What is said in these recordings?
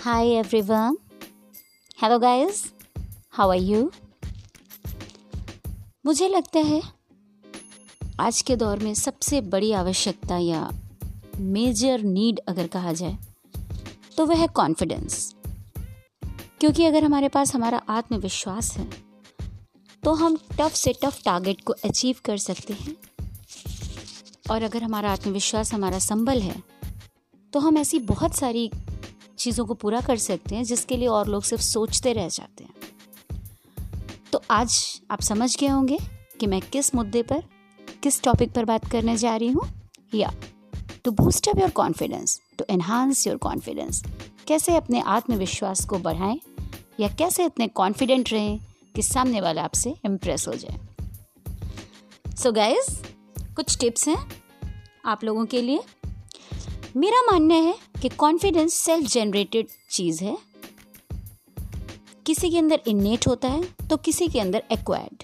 Hi, everyone. Hello, guys. How are you? मुझे लगता है आज के दौर में सबसे बड़ी आवश्यकता या मेजर नीड अगर कहा जाए तो वह है कॉन्फिडेंस क्योंकि अगर हमारे पास हमारा आत्मविश्वास है तो हम टफ से टफ टारगेट को अचीव कर सकते हैं और अगर हमारा आत्मविश्वास हमारा संबल है तो हम ऐसी बहुत सारी चीज़ों को पूरा कर सकते हैं, जिसके लिए और लोग सिर्फ़ सोचते रह जाते हैं। तो आज आप समझ गए होंगे कि मैं किस मुद्दे पर, किस टॉपिक पर बात करने जा रही हूँ। या to boost up your confidence to enhance your confidence कैसे अपने आत्मविश्वास को बढ़ाएँ, या कैसे इतने कॉन्फिडेंट रहें कि सामने वाला आपसे इम्प्रेस हो जाए। सो so गाइज़ कुछ टिप्स हैं आप लोगों के लिए। मेरा मानना है कि कॉन्फिडेंस सेल्फ जनरेटेड चीज़ है। किसी के अंदर इन्नेट होता है तो किसी के अंदर एक्वायर्ड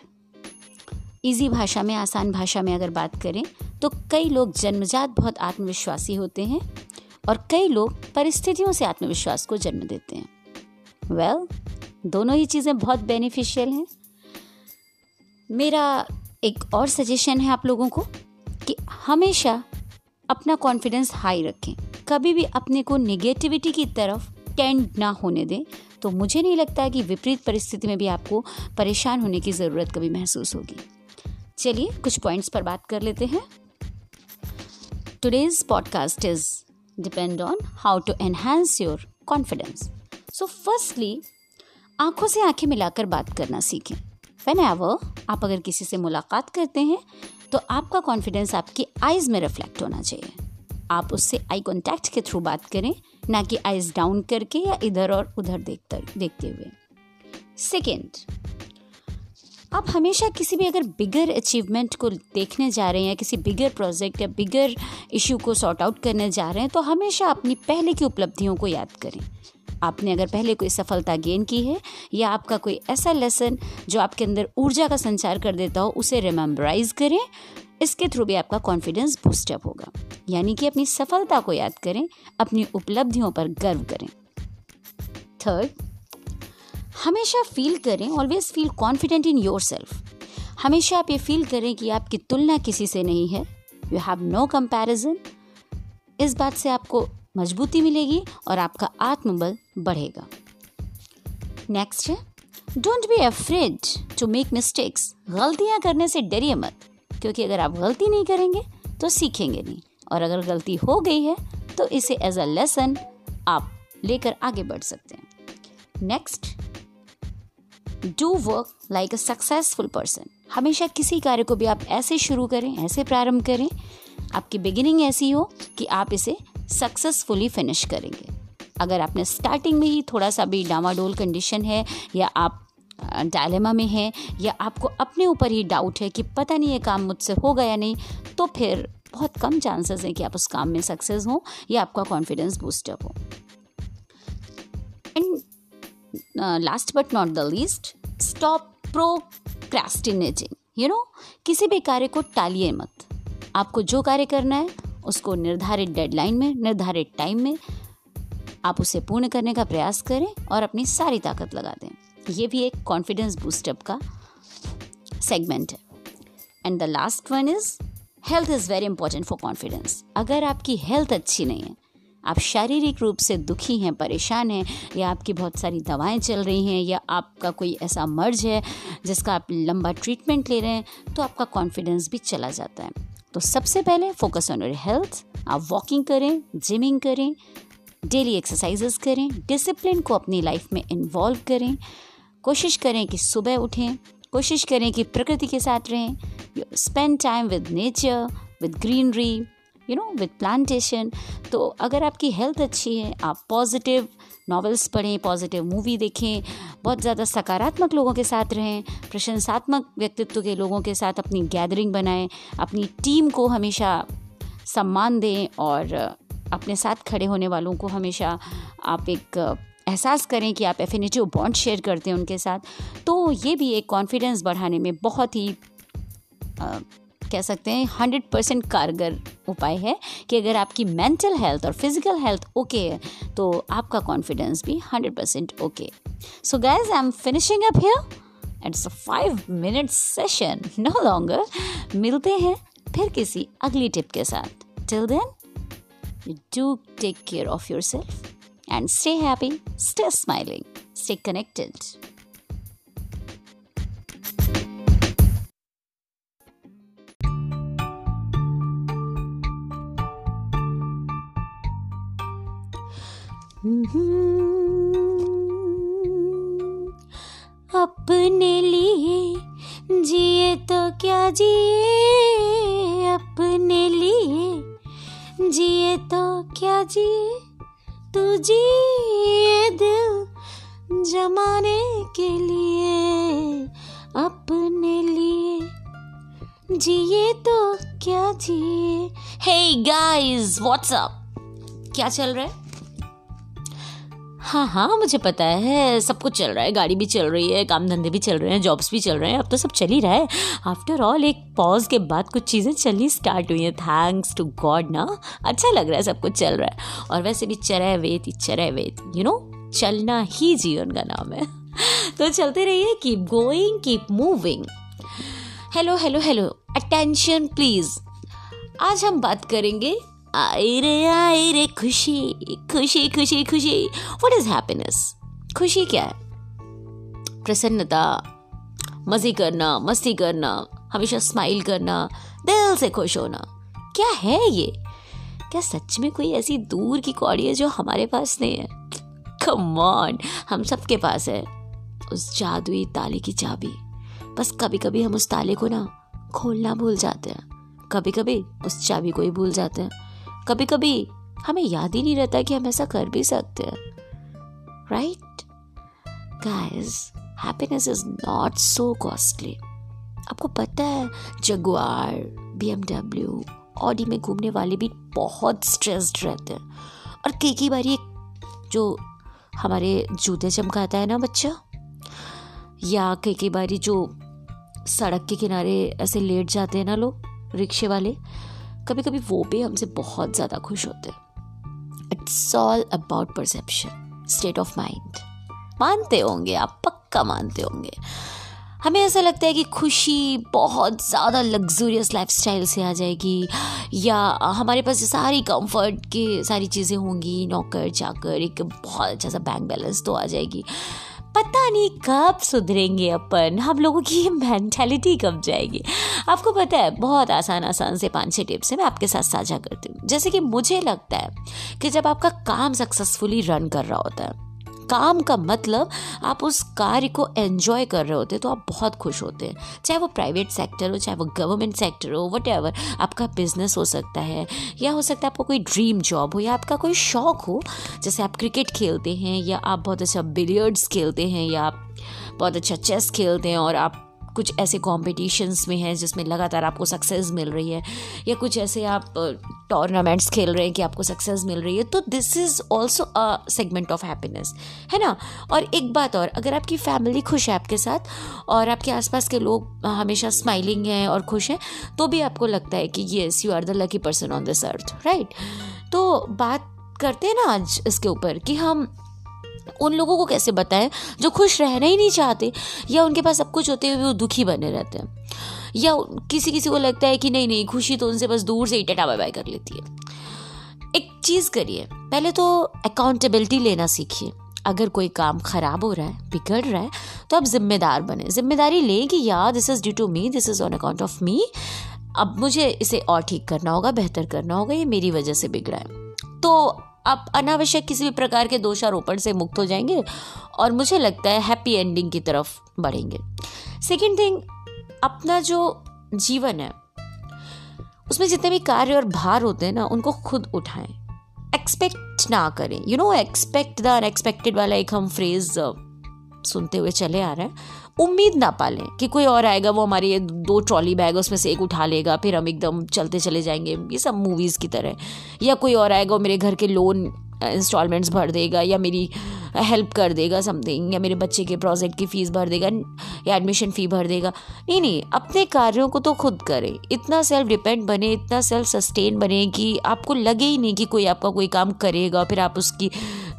इजी भाषा में आसान भाषा में अगर बात करें तो कई लोग जन्मजात बहुत आत्मविश्वासी होते हैं और कई लोग परिस्थितियों से आत्मविश्वास को जन्म देते हैं। वेल well, दोनों ही चीज़ें बहुत बेनिफिशियल हैं। मेरा एक और सजेशन है आप लोगों को कि हमेशा अपना कॉन्फिडेंस हाई रखें। कभी भी अपने को नेगेटिविटी की तरफ़ टेंड ना होने दें तो मुझे नहीं लगता कि विपरीत परिस्थिति में भी आपको परेशान होने की ज़रूरत कभी महसूस होगी। चलिए, कुछ पॉइंट्स पर बात कर लेते हैं। Today's podcast is depend on how to enhance your confidence so firstly आँखों से आँखें मिलाकर बात करना सीखें। वेन एवर आप अगर किसी से मुलाकात करते हैं तो आपका कॉन्फिडेंस आपकी आइज़ में रिफ्लेक्ट होना चाहिए। आप उससे आई कॉन्टैक्ट के थ्रू बात करें, ना कि आइज़ डाउन करके या इधर और उधर देखते देखते हुए। सेकेंड आप हमेशा किसी भी अगर बिगर अचीवमेंट को देखने जा रहे हैं या किसी बिगर प्रोजेक्ट या बिगर इशू को सॉर्ट आउट करने जा रहे हैं तो हमेशा अपनी पहले की उपलब्धियों को याद करें। आपने अगर पहले कोई सफलता गेन की है, या आपका कोई ऐसा लेसन जो आपके अंदर ऊर्जा का संचार कर देता हो, उसे रिमेम्बराइज करें। इसके थ्रू भी आपका कॉन्फिडेंस बूस्टअप होगा। यानी कि अपनी सफलता को याद करें, अपनी उपलब्धियों पर गर्व करें। थर्ड हमेशा फील करें always feel confident in your self हमेशा आप ये फील करें कि आपकी तुलना किसी से नहीं है। यू हैव नो कंपैरिजन इस बात से आपको मजबूती मिलेगी और आपका आत्मबल बढ़ेगा। नेक्स्ट है don't be afraid to make mistakes गलतियाँ करने से डरिए मत, क्योंकि अगर आप गलती नहीं करेंगे तो सीखेंगे नहीं। और अगर गलती हो गई है तो इसे एज अ लेसन आप लेकर आगे बढ़ सकते हैं। Next do work like a successful person हमेशा किसी कार्य को भी आप ऐसे शुरू करें, ऐसे प्रारंभ करें। आपकी बिगिनिंग ऐसी हो कि आप इसे सक्सेसफुली फिनिश करेंगे। अगर आपने स्टार्टिंग में ही थोड़ा सा भी डामाडोल कंडीशन है, या आप डायलेमा में हैं, या आपको अपने ऊपर ही डाउट है कि पता नहीं ये काम मुझसे होगा या नहीं तो फिर बहुत कम चांसेस हैं कि आप उस काम में सक्सेस हो, या आपका कॉन्फिडेंस बूस्टअप हो। And last but not the least stop procrastinating you know किसी भी कार्य को टालिए मत। आपको जो कार्य करना है उसको निर्धारित डेडलाइन में, निर्धारित टाइम में आप उसे पूर्ण करने का प्रयास करें और अपनी सारी ताकत लगा दें। ये भी एक कॉन्फिडेंस बूस्टअप का सेगमेंट है। And the last one is health is very important for confidence अगर आपकी हेल्थ अच्छी नहीं है, आप शारीरिक रूप से दुखी हैं, परेशान हैं, या आपकी बहुत सारी दवाएँ चल रही हैं, या आपका कोई ऐसा मर्ज है जिसका आप लंबा ट्रीटमेंट ले रहे हैं तो आपका कॉन्फिडेंस भी चला जाता है। तो सबसे पहले फोकस ऑन योर हेल्थ आप वॉकिंग करें जिमिंग करें डेली एक्सरसाइजेस करें डिसिप्लिन को अपनी लाइफ में इन्वॉल्व करें। कोशिश करें कि सुबह उठें, कोशिश करें कि प्रकृति के साथ रहें। Spend time with nature with greenery you know with plantation तो अगर आपकी हेल्थ अच्छी है, आप पॉजिटिव नॉवेल्स पढ़ें पॉजिटिव मूवी देखें, बहुत ज़्यादा सकारात्मक लोगों के साथ रहें, प्रशंसात्मक व्यक्तित्व के लोगों के साथ अपनी गैदरिंग बनाएँ, अपनी टीम को हमेशा सम्मान दें और अपने साथ खड़े होने वालों को हमेशा आप एक एहसास करें कि आप एफिनेटिव बॉन्ड शेयर करते हैं उनके साथ। तो ये भी एक कॉन्फिडेंस बढ़ाने में बहुत ही कह सकते हैं हंड्रेड परसेंट कारगर उपाय है कि अगर आपकी मेंटल हेल्थ और फ़िज़िकल हेल्थ ओके है तो आपका कॉन्फिडेंस भी hundred percent okay so guys I am finishing up here it's a five minute session no longer मिलते हैं फिर किसी अगली टिप के साथ। Till then you do take care of your self and stay happy stay smiling stay connected अपने लिए जिए तो क्या जिए? अपने लिए जिए तो क्या जिए? तू जिए दिल जमाने के लिए। अपने लिए जिए तो क्या जिए? हे गाइस व्हाट्सअप क्या चल रहा है? हाँ हाँ मुझे पता है। सब कुछ चल रहा है, गाड़ी भी चल रही है, काम धंधे भी चल रहे हैं जॉब्स भी चल रहे हैं, अब तो सब चल ही रहा है। आफ्टर ऑल एक पॉज के बाद कुछ चीज़ें चलनी स्टार्ट हुई हैं। थैंक्स टू गॉड ना? अच्छा लग रहा है सब कुछ चल रहा है। और वैसे भी चरय वेत चरय वेत यू नो चलना ही जीवन का नाम है। तो चलते रहिए keep going keep moving hello hello hello attention please आज हम बात करेंगे आई रे खुशी खुशी खुशी खुशी। व्हाट इज़ हैप्पीनेस खुशी क्या है? प्रसन्नता, मज़े करना, मस्ती करना, हमेशा स्माइल करना, दिल से खुश होना। क्या है ये? क्या सच में कोई ऐसी दूर की कौड़ी है जो हमारे पास नहीं है? कम ऑन हम सबके पास है। उस जादुई ताले की चाबी। बस कभी कभी हम उस ताले को ना खोलना भूल जाते हैं। कभी कभी उस चाबी को ही भूल जाते हैं। कभी कभी हमें याद ही नहीं रहता कि हम ऐसा कर भी सकते हैं। Right guys happiness is not so costly आपको पता है जगुआर बी एमडब्ल्यू ऑडी में घूमने वाले भी बहुत स्ट्रेस्ड रहते हैं। और कई कई बार ये जो हमारे जूते चमकाता है ना बच्चा? या कई कई बार जो सड़क के किनारे ऐसे लेट जाते हैं ना लोग, रिक्शे वाले? कभी कभी वो भी हमसे बहुत ज़्यादा खुश होते हैं। It's all about perception state of mind मानते होंगे आप, पक्का मानते होंगे। हमें ऐसा लगता है कि खुशी बहुत ज़्यादा लग्जूरियस लाइफस्टाइल से आ जाएगी, या हमारे पास सारी कंफर्ट की सारी चीज़ें होंगी, नौकर, चाकर, एक बहुत अच्छा सा बैंक बैलेंस तो आ जाएगी। पता नहीं कब सुधरेंगे अपन। हम लोगों की ये मैंटेलिटी कब जाएगी। आपको पता है, बहुत आसान आसान से पाँच छः टिप्स है मैं आपके साथ साझा करती हूँ। जैसे कि मुझे लगता है कि जब आपका काम सक्सेसफुली रन कर रहा होता है काम का मतलब आप उस कार्य को एंजॉय कर रहे होते हैं तो आप बहुत खुश होते हैं। चाहे वो प्राइवेट सेक्टर हो, चाहे वो गवर्नमेंट सेक्टर हो वट आपका बिज़नेस हो सकता है, या हो सकता है आपका कोई ड्रीम जॉब हो, या आपका कोई शौक हो। जैसे आप क्रिकेट खेलते हैं, या आप बहुत अच्छा बिलियर्ड्स खेलते हैं, या आप बहुत अच्छा चेस खेलते हैं, और आप कुछ ऐसे कॉम्पिटिशन्स में हैं जिसमें लगातार आपको सक्सेस मिल रही है, या कुछ ऐसे आप टूर्नामेंट्स खेल रहे हैं कि आपको सक्सेस मिल रही है तो this is also a segment of happiness है ना? और एक बात और, अगर आपकी फैमिली खुश है आपके साथ, और आपके आसपास के लोग हमेशा स्माइलिंग हैं और खुश हैं तो भी आपको लगता है कि yes you are the lucky person on this earth right तो बात करते हैं ना आज इसके ऊपर कि हम उन लोगों को कैसे बताएँ जो खुश रहना ही नहीं चाहते? या उनके पास सब कुछ होते हुए वो दुखी बने रहते हैं? या किसी किसी को लगता है कि नहीं नहीं, खुशी तो उनसे बस दूर से ही टटा बाय बाय कर लेती है। एक चीज़ करिए, पहले तो अकाउंटेबिलिटी लेना सीखिए। अगर कोई काम खराब हो रहा है, बिगड़ रहा है तो आप जिम्मेदार बने। ज़िम्मेदारी लें कि या this is due to me this is on account of me अब मुझे इसे और ठीक करना होगा, बेहतर करना होगा, ये मेरी वजह से बिगड़ा है। तो आप अनावश्यक किसी भी प्रकार के दोषारोपण से मुक्त हो जाएँगे और मुझे लगता है हैप्पी एंडिंग की तरफ़ बढ़ेंगे। सेकेंड थिंग अपना जो जीवन है, उसमें जितने भी कार्य और भार होते हैं ना, उनको खुद उठाएँ। एक्सपेक्ट ना करें। You know expect the unexpected वाला एक हम फ्रेज सुनते हुए चले आ रहे हैं। उम्मीद ना पालें कि कोई और आएगा, वो हमारे ये दो ट्रॉली बैग उसमें से एक उठा लेगा, फिर हम एकदम चलते चले जाएँगे। ये सब मूवीज़ की तरह। या कोई और आएगा, वो मेरे घर के लोन इंस्टॉलमेंट्स भर देगा, या मेरी हेल्प कर देगा समथिंग या मेरे बच्चे के प्रोजेक्ट की फ़ीस भर देगा, या एडमिशन फ़ी भर देगा। नहीं नहीं, अपने कार्यों को तो खुद करें। इतना सेल्फ डिपेंड बने, इतना सेल्फ सस्टेन बने कि आपको लगे ही नहीं कि कोई आपका कोई काम करेगा, फिर आप उसकी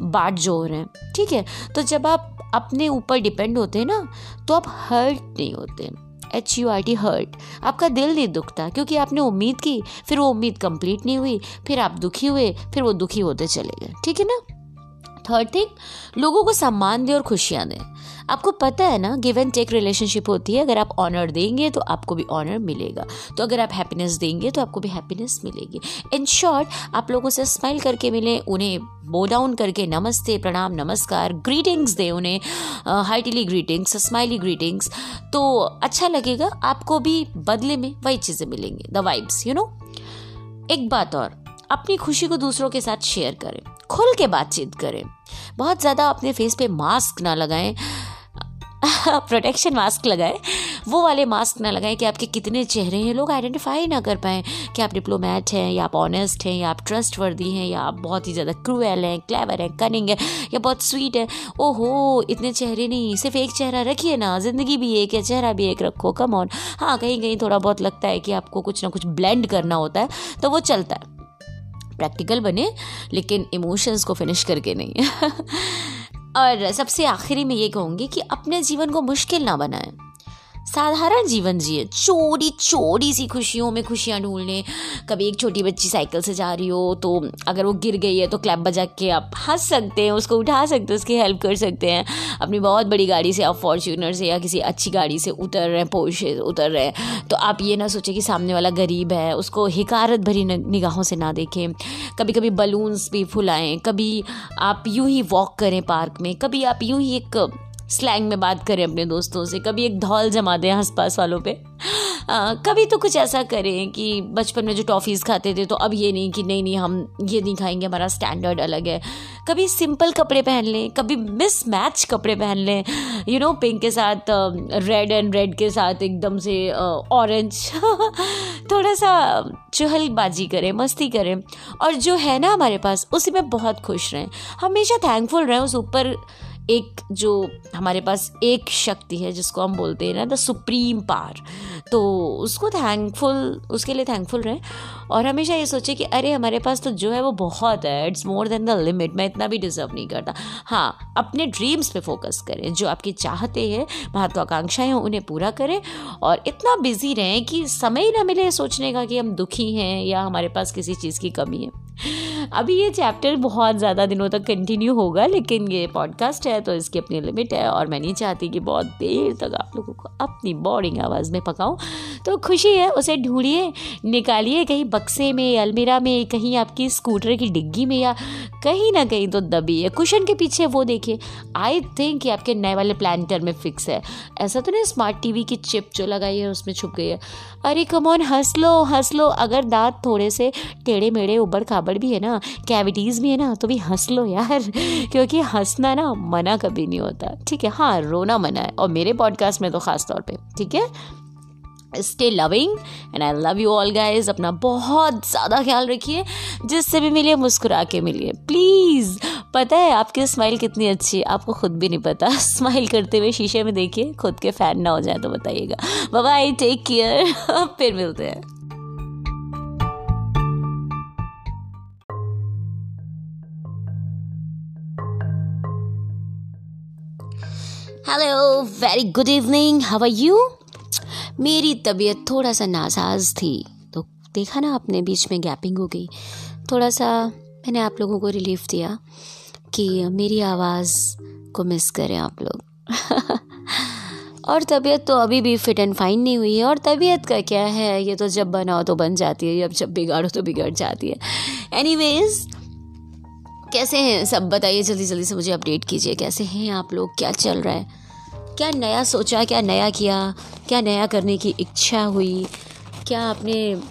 बाट जोड़ रहे हैं। ठीक है? तो जब आप अपने ऊपर डिपेंड होते हैं ना तो आप हर्ट नहीं होते। H U R T hurt आपका दिल नहीं दुखता, क्योंकि आपने उम्मीद की, फिर वो उम्मीद कंप्लीट नहीं हुई, फिर आप दुखी हुए, फिर वो दुखी होते चले गए। ठीक है ना? थर्ड थिंग लोगों को सम्मान दें और खुशियाँ दें। आपको पता है ना गिव एंड टेक रिलेशनशिप होती है। अगर आप ऑनर देंगे तो आपको भी ऑनर मिलेगा। तो अगर आप हैप्पीनेस देंगे तो आपको भी हैप्पीनेस मिलेगी। इन शॉर्ट आप लोगों से स्माइल करके मिलें, उन्हें बो डाउन करके नमस्ते, प्रणाम, नमस्कार ग्रीटिंग्स दें उन्हें हार्टिली ग्रीटिंग्स स्माइली ग्रीटिंग्स तो अच्छा लगेगा, आपको भी बदले में वही चीज़ें मिलेंगी द वाइब्स यू नो एक बात और, अपनी खुशी को दूसरों के साथ शेयर करें, खुल के बातचीत करें। बहुत ज़्यादा अपने फेस पे मास्क ना लगाएँ। प्रोटेक्शन मास्क लगाए। वो वाले मास्क ना लगाएँ कि आपके कितने चेहरे हैं। लोग आइडेंटिफाई ना कर पाएँ कि आप डिप्लोमेट हैं या आप ऑनेस्ट हैं या आप ट्रस्ट वर्दी हैं या आप बहुत ही ज़्यादा क्रूएल हैं क्लेवर हैं कनिंग है या बहुत स्वीट है। ओहो, इतने चेहरे नहीं, सिर्फ़ एक चेहरा रखिए ना। ज़िंदगी भी एक है, चेहरा भी एक रखो। कम ऑन हाँ कहीं कहीं थोड़ा बहुत लगता है कि आपको कुछ ना कुछ ब्लेंड करना होता है तो वो चलता है। प्रैक्टिकल बने, लेकिन इमोशंस को फिनिश करके नहीं। और सबसे आखिरी में ये कहूँगी कि अपने जीवन को मुश्किल ना बनाएँ। साधारण जीवन जिए। चोरी चोरी सी खुशियों में खुशियाँ ढूँढने। कभी एक छोटी बच्ची साइकिल से जा रही हो तो अगर वो गिर गई है तो क्लैप बजा के आप हंस सकते हैं, उसको उठा सकते हैं, उसकी हेल्प कर सकते हैं। अपनी बहुत बड़ी गाड़ी से आप फॉर्च्यूनर से या किसी अच्छी गाड़ी से उतर रहे हैं, पोश, उतर रहे हैं। तो आप ये ना सोचें कि सामने वाला गरीब है, उसको हिकारत भरी निगाहों से ना देखें। कभी कभी बलून्स भी फुलाएँ, कभी आप यूँ ही वॉक करें पार्क में, कभी आप यूँ ही एक स्लैंग में बात करें अपने दोस्तों से कभी एक धौल जमा दें आस पास वालों पे। आ, कभी तो कुछ ऐसा करें कि बचपन में जो टॉफ़ीज़ खाते थे तो अब ये नहीं कि नहीं नहीं हम ये नहीं खाएँगे हमारा स्टैंडर्ड अलग है। कभी सिंपल कपड़े पहन लें कभी मिस मैच कपड़े पहन लें यू नो पिंक के साथ रेड एंड रेड के साथ एकदम से ऑरेंज थोड़ा सा चहलबाजी करें मस्ती करें। और जो है ना हमारे पास उसी में बहुत खुश रहें। हमेशा थैंकफुल रहें उस ऊपर एक जो हमारे पास एक शक्ति है, जिसको हम बोलते हैं ना द सुप्रीम पार तो उसको थैंकफुल उसके लिए थैंकफुल रहें और हमेशा ये सोचे कि अरे, हमारे पास तो जो है वो बहुत है it's more than the limit मैं इतना भी डिजर्व नहीं करता। हाँ अपने ड्रीम्स पे फोकस करें, जो आपकी चाहते हैं, महत्वाकांक्षाएँ हैं, उन्हें पूरा करें और इतना बिज़ी रहें कि समय ही ना मिले सोचने का कि हम दुखी हैं या हमारे पास किसी चीज़ की कमी है। अभी ये चैप्टर बहुत ज़्यादा दिनों तक कंटिन्यू होगा, लेकिन ये पॉडकास्ट है तो इसकी अपनी लिमिट है, और मैं नहीं चाहती कि बहुत देर तक आप लोगों को अपनी बोरिंग आवाज़ में पकाऊं। तो खुशी है, उसे ढूंढिए, निकालिए कहीं बक्से में, अलमीरा में, कहीं आपकी स्कूटर की डिग्गी में, या कहीं ना कहीं तो दबी है। कुशन के पीछे वो देखिए आई थिंक ये आपके नए वाले प्लानटर में फिक्स है। ऐसा तो नहीं स्मार्ट टीवी की चिप जो लगाई है, उसमें छुप गई है। अरे कमोन हंस लो हंस लो, अगर दांत थोड़े से टेढ़े मेढ़े उबड़ खाबड़ भी है ना कैविटीज़ भी है ना तो भी हंस लो यार, क्योंकि हंसना ना मना कभी नहीं होता। ठीक है हाँ रोना मना है, और मेरे पॉडकास्ट में तो ख़ास तौर पे, ठीक है? Stay loving and I love you all guys अपना बहुत ज़्यादा ख्याल रखिए, जिससे भी मिलिए, मुस्कुरा के मिलिए। प्लीज़ पता है आपकी स्माइल कितनी अच्छी है, आपको खुद भी नहीं पता। स्माइल करते हुए शीशे में देखिए, खुद के फ़ैन ना हो जाए तो बताइएगा। बाय टेक केयर फिर मिलते हैं। Hello very good evening how are you मेरी तबीयत थोड़ा सा नासाज थी। तो देखा ना, आपने बीच में गैपिंग हो गई। थोड़ा सा मैंने आप लोगों को रिलीफ दिया कि मेरी आवाज़ को मिस करें आप लोग। और तबीयत तो अभी भी फिट एंड फाइन नहीं हुई है। और तबीयत का क्या है? ये तो जब बनाओ तो बन जाती है, अब जब बिगाड़ो तो बिगड़ जाती है। एनीवेज कैसे हैं? सब बताइए, जल्दी जल्दी से मुझे अपडेट कीजिए। कैसे हैं आप लोग? क्या चल रहा है? क्या नया सोचा, क्या नया किया? क्या नया करने की इच्छा हुई? क्या आपने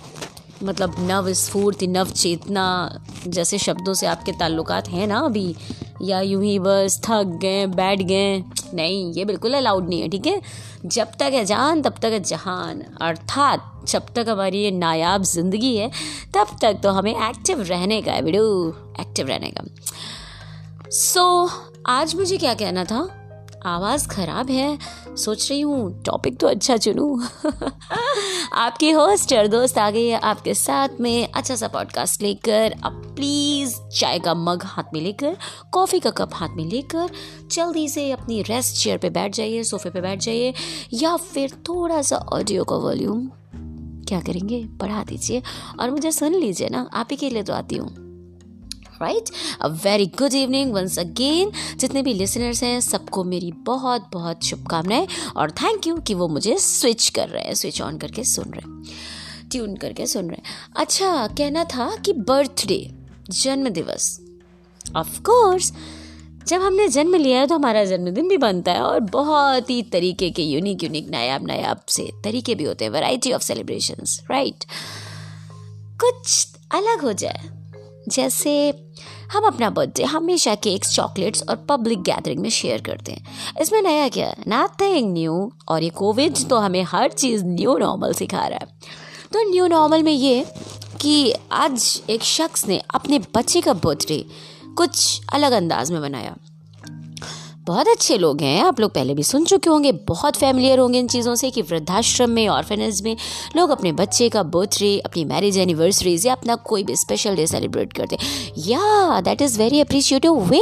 मतलब नव स्फूर्ति नव चेतना जैसे शब्दों से आपके ताल्लुकात हैं ना अभी? या यूँ ही बस थक गए, बैठ गए? नहीं, ये बिल्कुल अलाउड नहीं है, ठीक है? जब तक है जान तब तक है जहान। अर्थात जब तक हमारी ये नायाब ज़िंदगी है तब तक तो हमें एक्टिव रहने का है वीडियो एक्टिव रहने का। सो so, आज मुझे क्या कहना था? आवाज़ ख़राब है। सोच रही हूँ टॉपिक तो अच्छा चुनूँ। आपकी होस्ट और दोस्त आ गई है आपके साथ में। अच्छा सा पॉडकास्ट लेकर अब प्लीज़ चाय का मग हाथ में लेकर कॉफ़ी का कप हाथ में लेकर जल्दी से अपनी रेस्ट चेयर पे बैठ जाइए सोफे पे बैठ जाइए या फिर थोड़ा सा ऑडियो का वॉल्यूम क्या करेंगे? पढ़ा दीजिए। और मुझे सुन लीजिए ना, आप ही के लिए तो आती हूँ। Right a very good evening once again जितने भी लिसनर्स हैं, सबको मेरी बहुत बहुत शुभकामनाएँ और थैंक यू कि वो मुझे स्विच कर रहे हैं स्विच ऑन करके सुन रहे हैं। ट्यून करके सुन रहे हैं। अच्छा कहना था कि बर्थडे जन्म दिवस ऑफ़ कोर्स जब हमने जन्म लिया है तो हमारा जन्मदिन भी बनता है और बहुत ही तरीके के यूनिक यूनिक नायाब नायाब से तरीके भी होते हैं वैरायटी ऑफ़ सेलिब्रेशंस राइट कुछ अलग हो जाए। जैसे हम अपना बर्थडे हमेशा केक्स चॉकलेट्स और पब्लिक गैदरिंग में शेयर करते हैं। इसमें नया क्या है? नथिंग न्यू और ये कोविड तो हमें हर चीज़ न्यू नॉर्मल सिखा रहा है। तो न्यू नॉर्मल में ये कि आज एक शख्स ने अपने बच्चे का बर्थडे कुछ अलग अंदाज में बनाया। बहुत अच्छे लोग हैं, आप लोग पहले भी सुन चुके होंगे। बहुत फैमिलियर होंगे इन चीज़ों से कि वृद्धाश्रम में ऑर्फेनेज में लोग अपने बच्चे का बर्थडे अपनी मैरिज एनिवर्सरीज या अपना कोई भी स्पेशल डे सेलिब्रेट करते या that is very appreciative way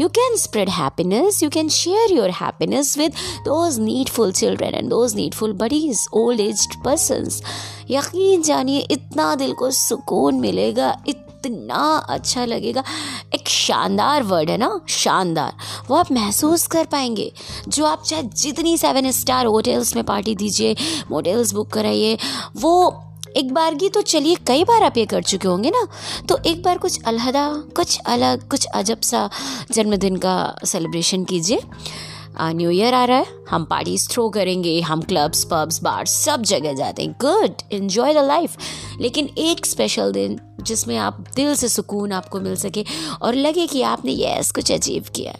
you can spread happiness you can share your happiness with those needful children and those needful buddies old age person यकीन जानिए, इतना दिल को सुकून मिलेगा, इत इतना अच्छा लगेगा। एक शानदार वर्ड है ना? शानदार। वो आप महसूस कर पाएँगे। जो आप चाहे जितनी सेवन स्टार होटल्स में पार्टी दीजिए मोटेल्स बुक कराइए, वो एक बार की तो चलिए, कई बार आप ये कर चुके होंगे ना? तो एक बार कुछ अलहदा, कुछ अलग, कुछ अजब सा जन्मदिन का सेलिब्रेशन कीजिए। न्यू ईयर आ रहा है, हम पार्टीज़ थ्रो करेंगे, हम क्लब्स पब्स बार सब जगह जाते हैं। गुड इन्जॉय द लाइफ लेकिन एक स्पेशल दिन, जिसमें आप दिल से सुकून आपको मिल सके और लगे कि आपने यस कुछ अचीव किया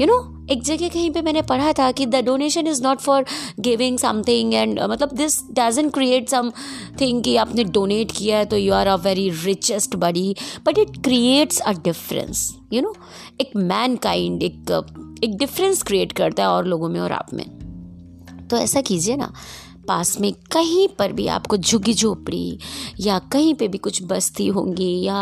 यू नो एक जगह कहीं पे मैंने पढ़ा था कि the donation is not for giving something and मतलब this doesn't create some thing कि आपने डोनेट किया है तो you are a very richest buddy but it creates a difference you know एक मैन काइंड एक एक डिफरेंस क्रिएट करता है और लोगों में और आप में। तो ऐसा कीजिए ना पास में कहीं पर भी आपको झुग्गी झोपड़ी या कहीं पे भी कुछ बस्ती होंगी या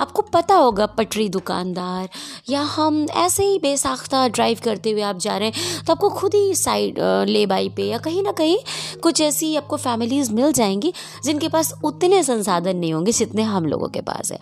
आपको पता होगा पटरी दुकानदार या हम ऐसे ही बेसाख्ता ड्राइव करते हुए आप जा रहे हैं तो आपको खुद ही साइड ले बाई पे या कहीं ना कहीं कुछ ऐसी आपको फैमिलीज़ मिल जाएँगी जिनके पास उतने संसाधन नहीं होंगे जितने हम लोगों के पास है।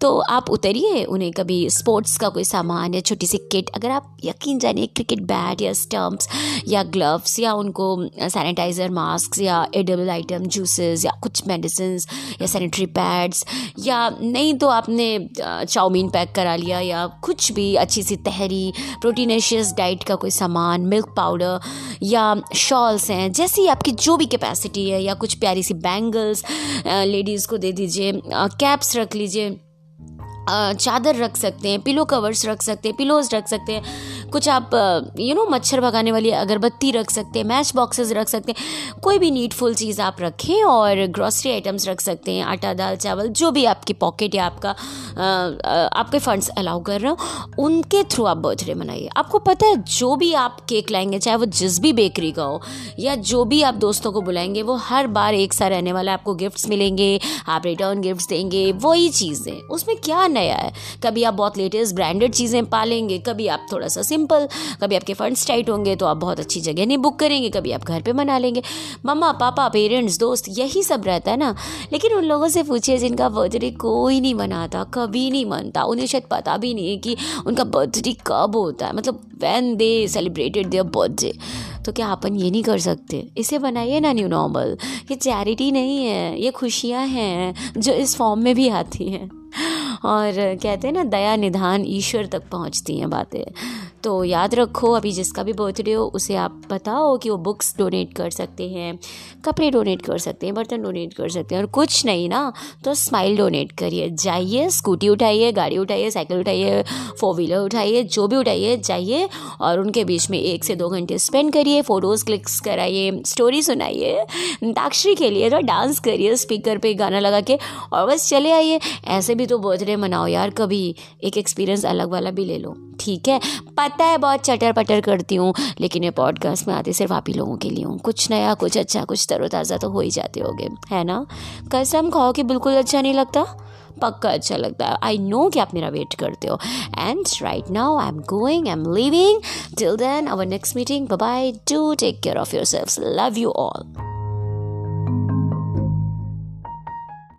तो आप उतरिए, उन्हें कभी स्पोर्ट्स का कोई सामान या छोटी सी किट अगर आप यकीन जानिए क्रिकेट बैट या स्टम्प्स या ग्लव्स या उनको सैनिटाइज़र मास्क या एडेबल आइटम जूसेस या कुछ मेडिसिन या सैनिटरी पैड्स या नहीं तो आपने चाउमीन पैक करा लिया या कुछ भी अच्छी सी तहरी, प्रोटीनेशियस डाइट का कोई सामान मिल्क पाउडर या शॉल्स हैं, जैसी आपकी जो भी कैपेसिटी है या कुछ प्यारी सी बैंगल्स लेडीज़ को दे दीजिए कैप्स रख लीजिए चादर रख सकते हैं पिलो कवर्स रख सकते हैं पिलोज रख सकते हैं। कुछ आप यू नो मच्छर भगाने वाली अगरबत्ती रख सकते हैं मैच बॉक्सेस रख सकते हैं, कोई भी नीडफुल चीज़ आप रखें और ग्रॉसरी आइटम्स रख सकते हैं, आटा, दाल, चावल, जो भी आपकी पॉकेट या आपका आपके फंड्स अलाउ कर रहे हो, उनके थ्रू आप बर्थडे मनाइए। आपको पता है, जो भी आप केक लाएँगे, चाहे वो जिस भी बेकरी का हो, या जो भी आप दोस्तों को बुलाएँगे, वो हर बार एक साथ रहने वाला आपको गिफ्ट्स मिलेंगे, आप रिटर्न गिफ्ट्स देंगे, वही चीज़ें। उसमें क्या नया है? कभी आप बहुत लेटेस्ट ब्रांडेड चीज़ें पालेंगे, कभी आप थोड़ा सा सिंपल। कभी आपके फंड्स टाइट होंगे तो आप बहुत अच्छी जगह नहीं बुक करेंगे, कभी आप घर पे मना लेंगे। मम्मा, पापा पेरेंट्स दोस्त, यही सब रहता है ना। लेकिन उन लोगों से पूछिए जिनका बर्थडे कोई नहीं मनाता, कभी नहीं मनता, उन्हें शायद पता भी नहीं है कि उनका बर्थडे कब होता है। मतलब when they celebrated their birthday तो क्या अपन ये नहीं कर सकते? इसे बनाइए ना न्यू नॉर्मल ये चैरिटी नहीं है, ये खुशियाँ हैं, जो इस फॉर्म में भी आती हैं। और कहते हैं ना, दया, निधान, ईश्वर तक पहुँचती हैं बातें। तो याद रखो, अभी जिसका भी बर्थडे हो, उसे आप बताओ कि वो बुक्स डोनेट कर सकते हैं, कपड़े डोनेट कर सकते हैं, बर्तन डोनेट कर सकते हैं और कुछ नहीं ना तो स्माइल डोनेट करिए। जाइए स्कूटी उठाइए, गाड़ी उठाइए साइकिल उठाइए फोर व्हीलर उठाइए, जो भी उठाइए, जाइए और उनके बीच में एक से दो घंटे स्पेंड करिए फ़ोटोज़ क्लिक्स कराइए स्टोरी सुनाइए अंताक्षरी खेलिए तो डांस करिए स्पीकर पे गाना लगा के और बस चले आइए। ऐसे भी तो बर्थडे मनाओ यार, कभी एक एक्सपीरियंस अलग वाला भी ले लो। ठीक है? पता है, बहुत चटर पटर करती हूँ, लेकिन ये पॉडकास्ट में आते सिर्फ़ आप ही लोगों के लिए हूँ। कुछ नया, कुछ अच्छा कुछ तरोताज़ा तो हो ही जाते होगे, है ना? कसम खाओ कि बिल्कुल अच्छा नहीं लगता। पक्का अच्छा लगता है। आई नो कि आप मेरा वेट करते हो। And right now I am going I am leaving till then our next meeting bye do take care of your self love you all